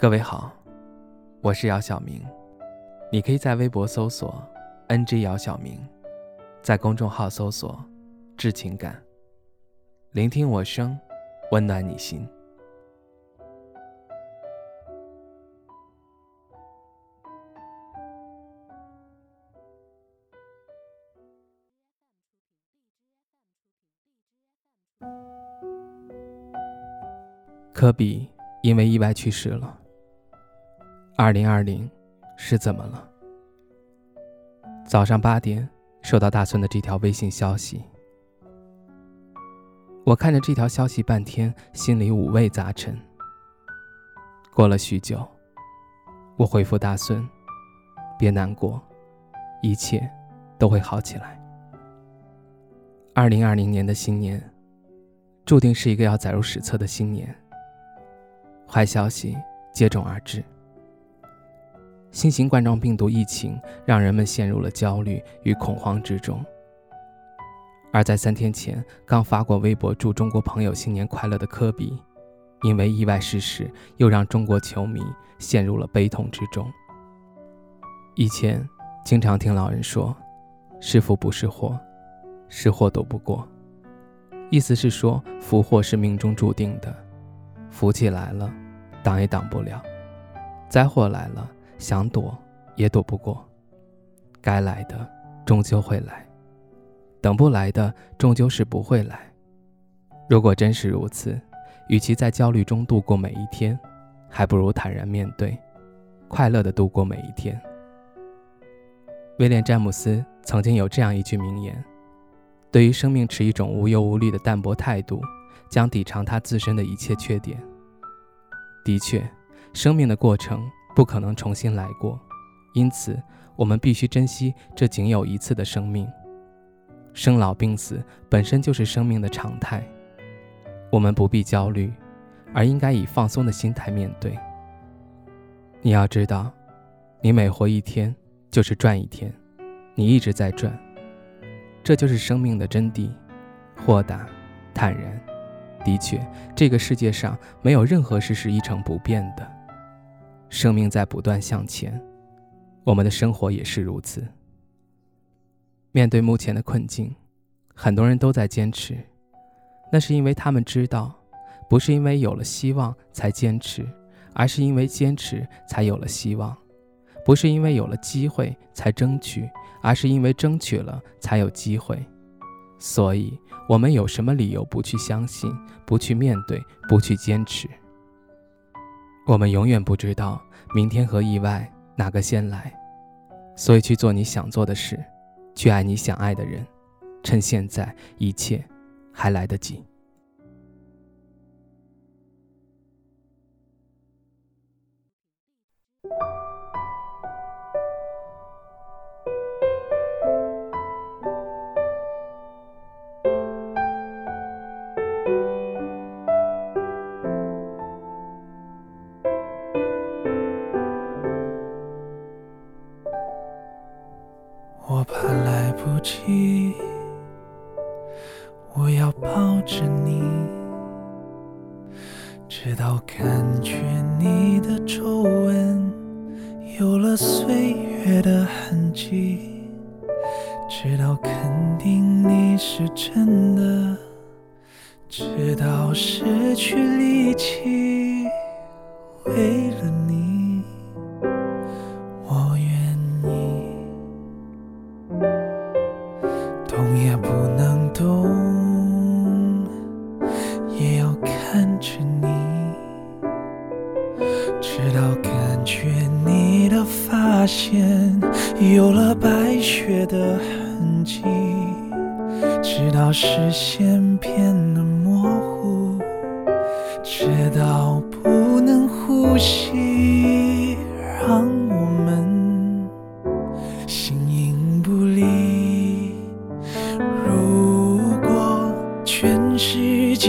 各位好，我是姚晓明，你可以在微博搜索 “ng 姚晓明”，在公众号搜索“致情感”，聆听我声，温暖你心。科比因为意外去世了。二零二零是怎么了？早上八点收到大孙的这条微信消息，我看着这条消息半天，心里五味杂陈。过了许久，我回复大孙：“别难过，一切都会好起来。”二零二零年的新年，注定是一个要载入史册的新年。坏消息接踵而至，新型冠状病毒疫情让人们陷入了焦虑与恐慌之中。而在三天前刚发过微博祝中国朋友新年快乐的科比，因为意外逝世，又让中国球迷陷入了悲痛之中。以前经常听老人说：“是福不是祸，是祸躲不过。”意思是说，福祸是命中注定的。福气来了，挡也挡不了；灾祸来了，想躲也躲不过。该来的终究会来，等不来的终究是不会来。如果真是如此，与其在焦虑中度过每一天，还不如坦然面对，快乐的度过每一天。威廉·詹姆斯曾经有这样一句名言：“对于生命持一种无忧无虑的淡泊态度。”将抵偿他自身的一切缺点。的确，生命的过程不可能重新来过，因此我们必须珍惜这仅有一次的生命。生老病死本身就是生命的常态，我们不必焦虑，而应该以放松的心态面对。你要知道，你每活一天就是赚一天，你一直在赚，这就是生命的真谛：豁达、坦然。的确，这个世界上没有任何事是一成不变的，生命在不断向前，我们的生活也是如此。面对目前的困境，很多人都在坚持，那是因为他们知道，不是因为有了希望才坚持，而是因为坚持才有了希望；不是因为有了机会才争取，而是因为争取了才有机会。所以，我们有什么理由不去相信、不去面对、不去坚持？我们永远不知道明天和意外哪个先来，所以去做你想做的事，去爱你想爱的人，趁现在一切还来得及。我要抱着你，直到感觉你的皱纹有了岁月的痕迹，直到肯定你是真的，直到失去力气，为了你。发线有了白雪的痕迹，直到视线变得模糊，直到不能呼吸，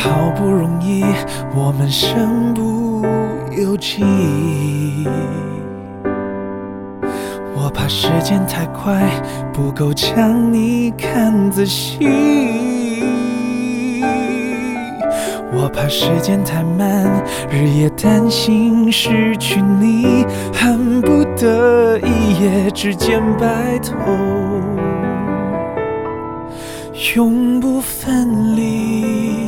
好不容易，我们身不由己。我怕时间太快，不够将你看仔细。我怕时间太慢，日夜担心失去你，恨不得一夜之间白头，永不分离。